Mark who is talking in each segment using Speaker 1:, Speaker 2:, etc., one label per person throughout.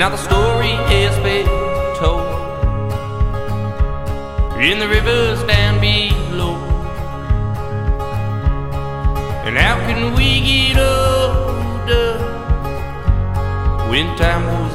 Speaker 1: now the story has been told in the rivers down below. And how can we get older when time goes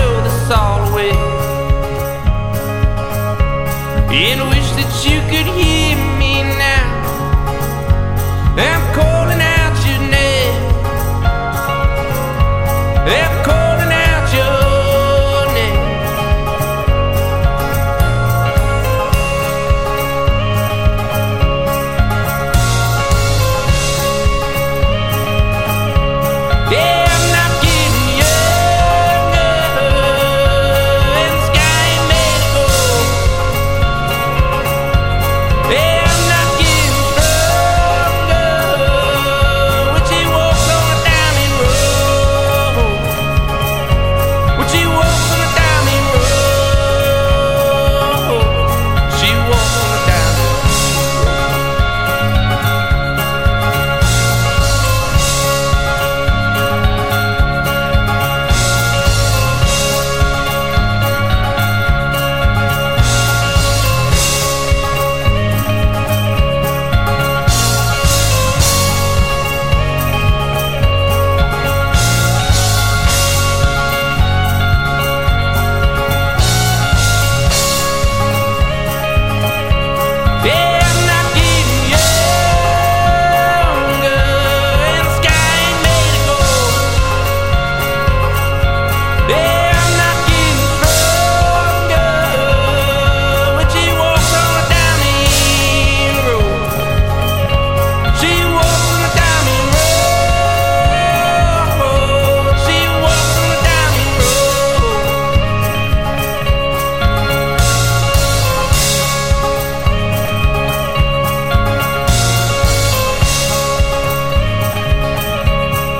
Speaker 1: Throw this all away and wish
Speaker 2: that you could hear me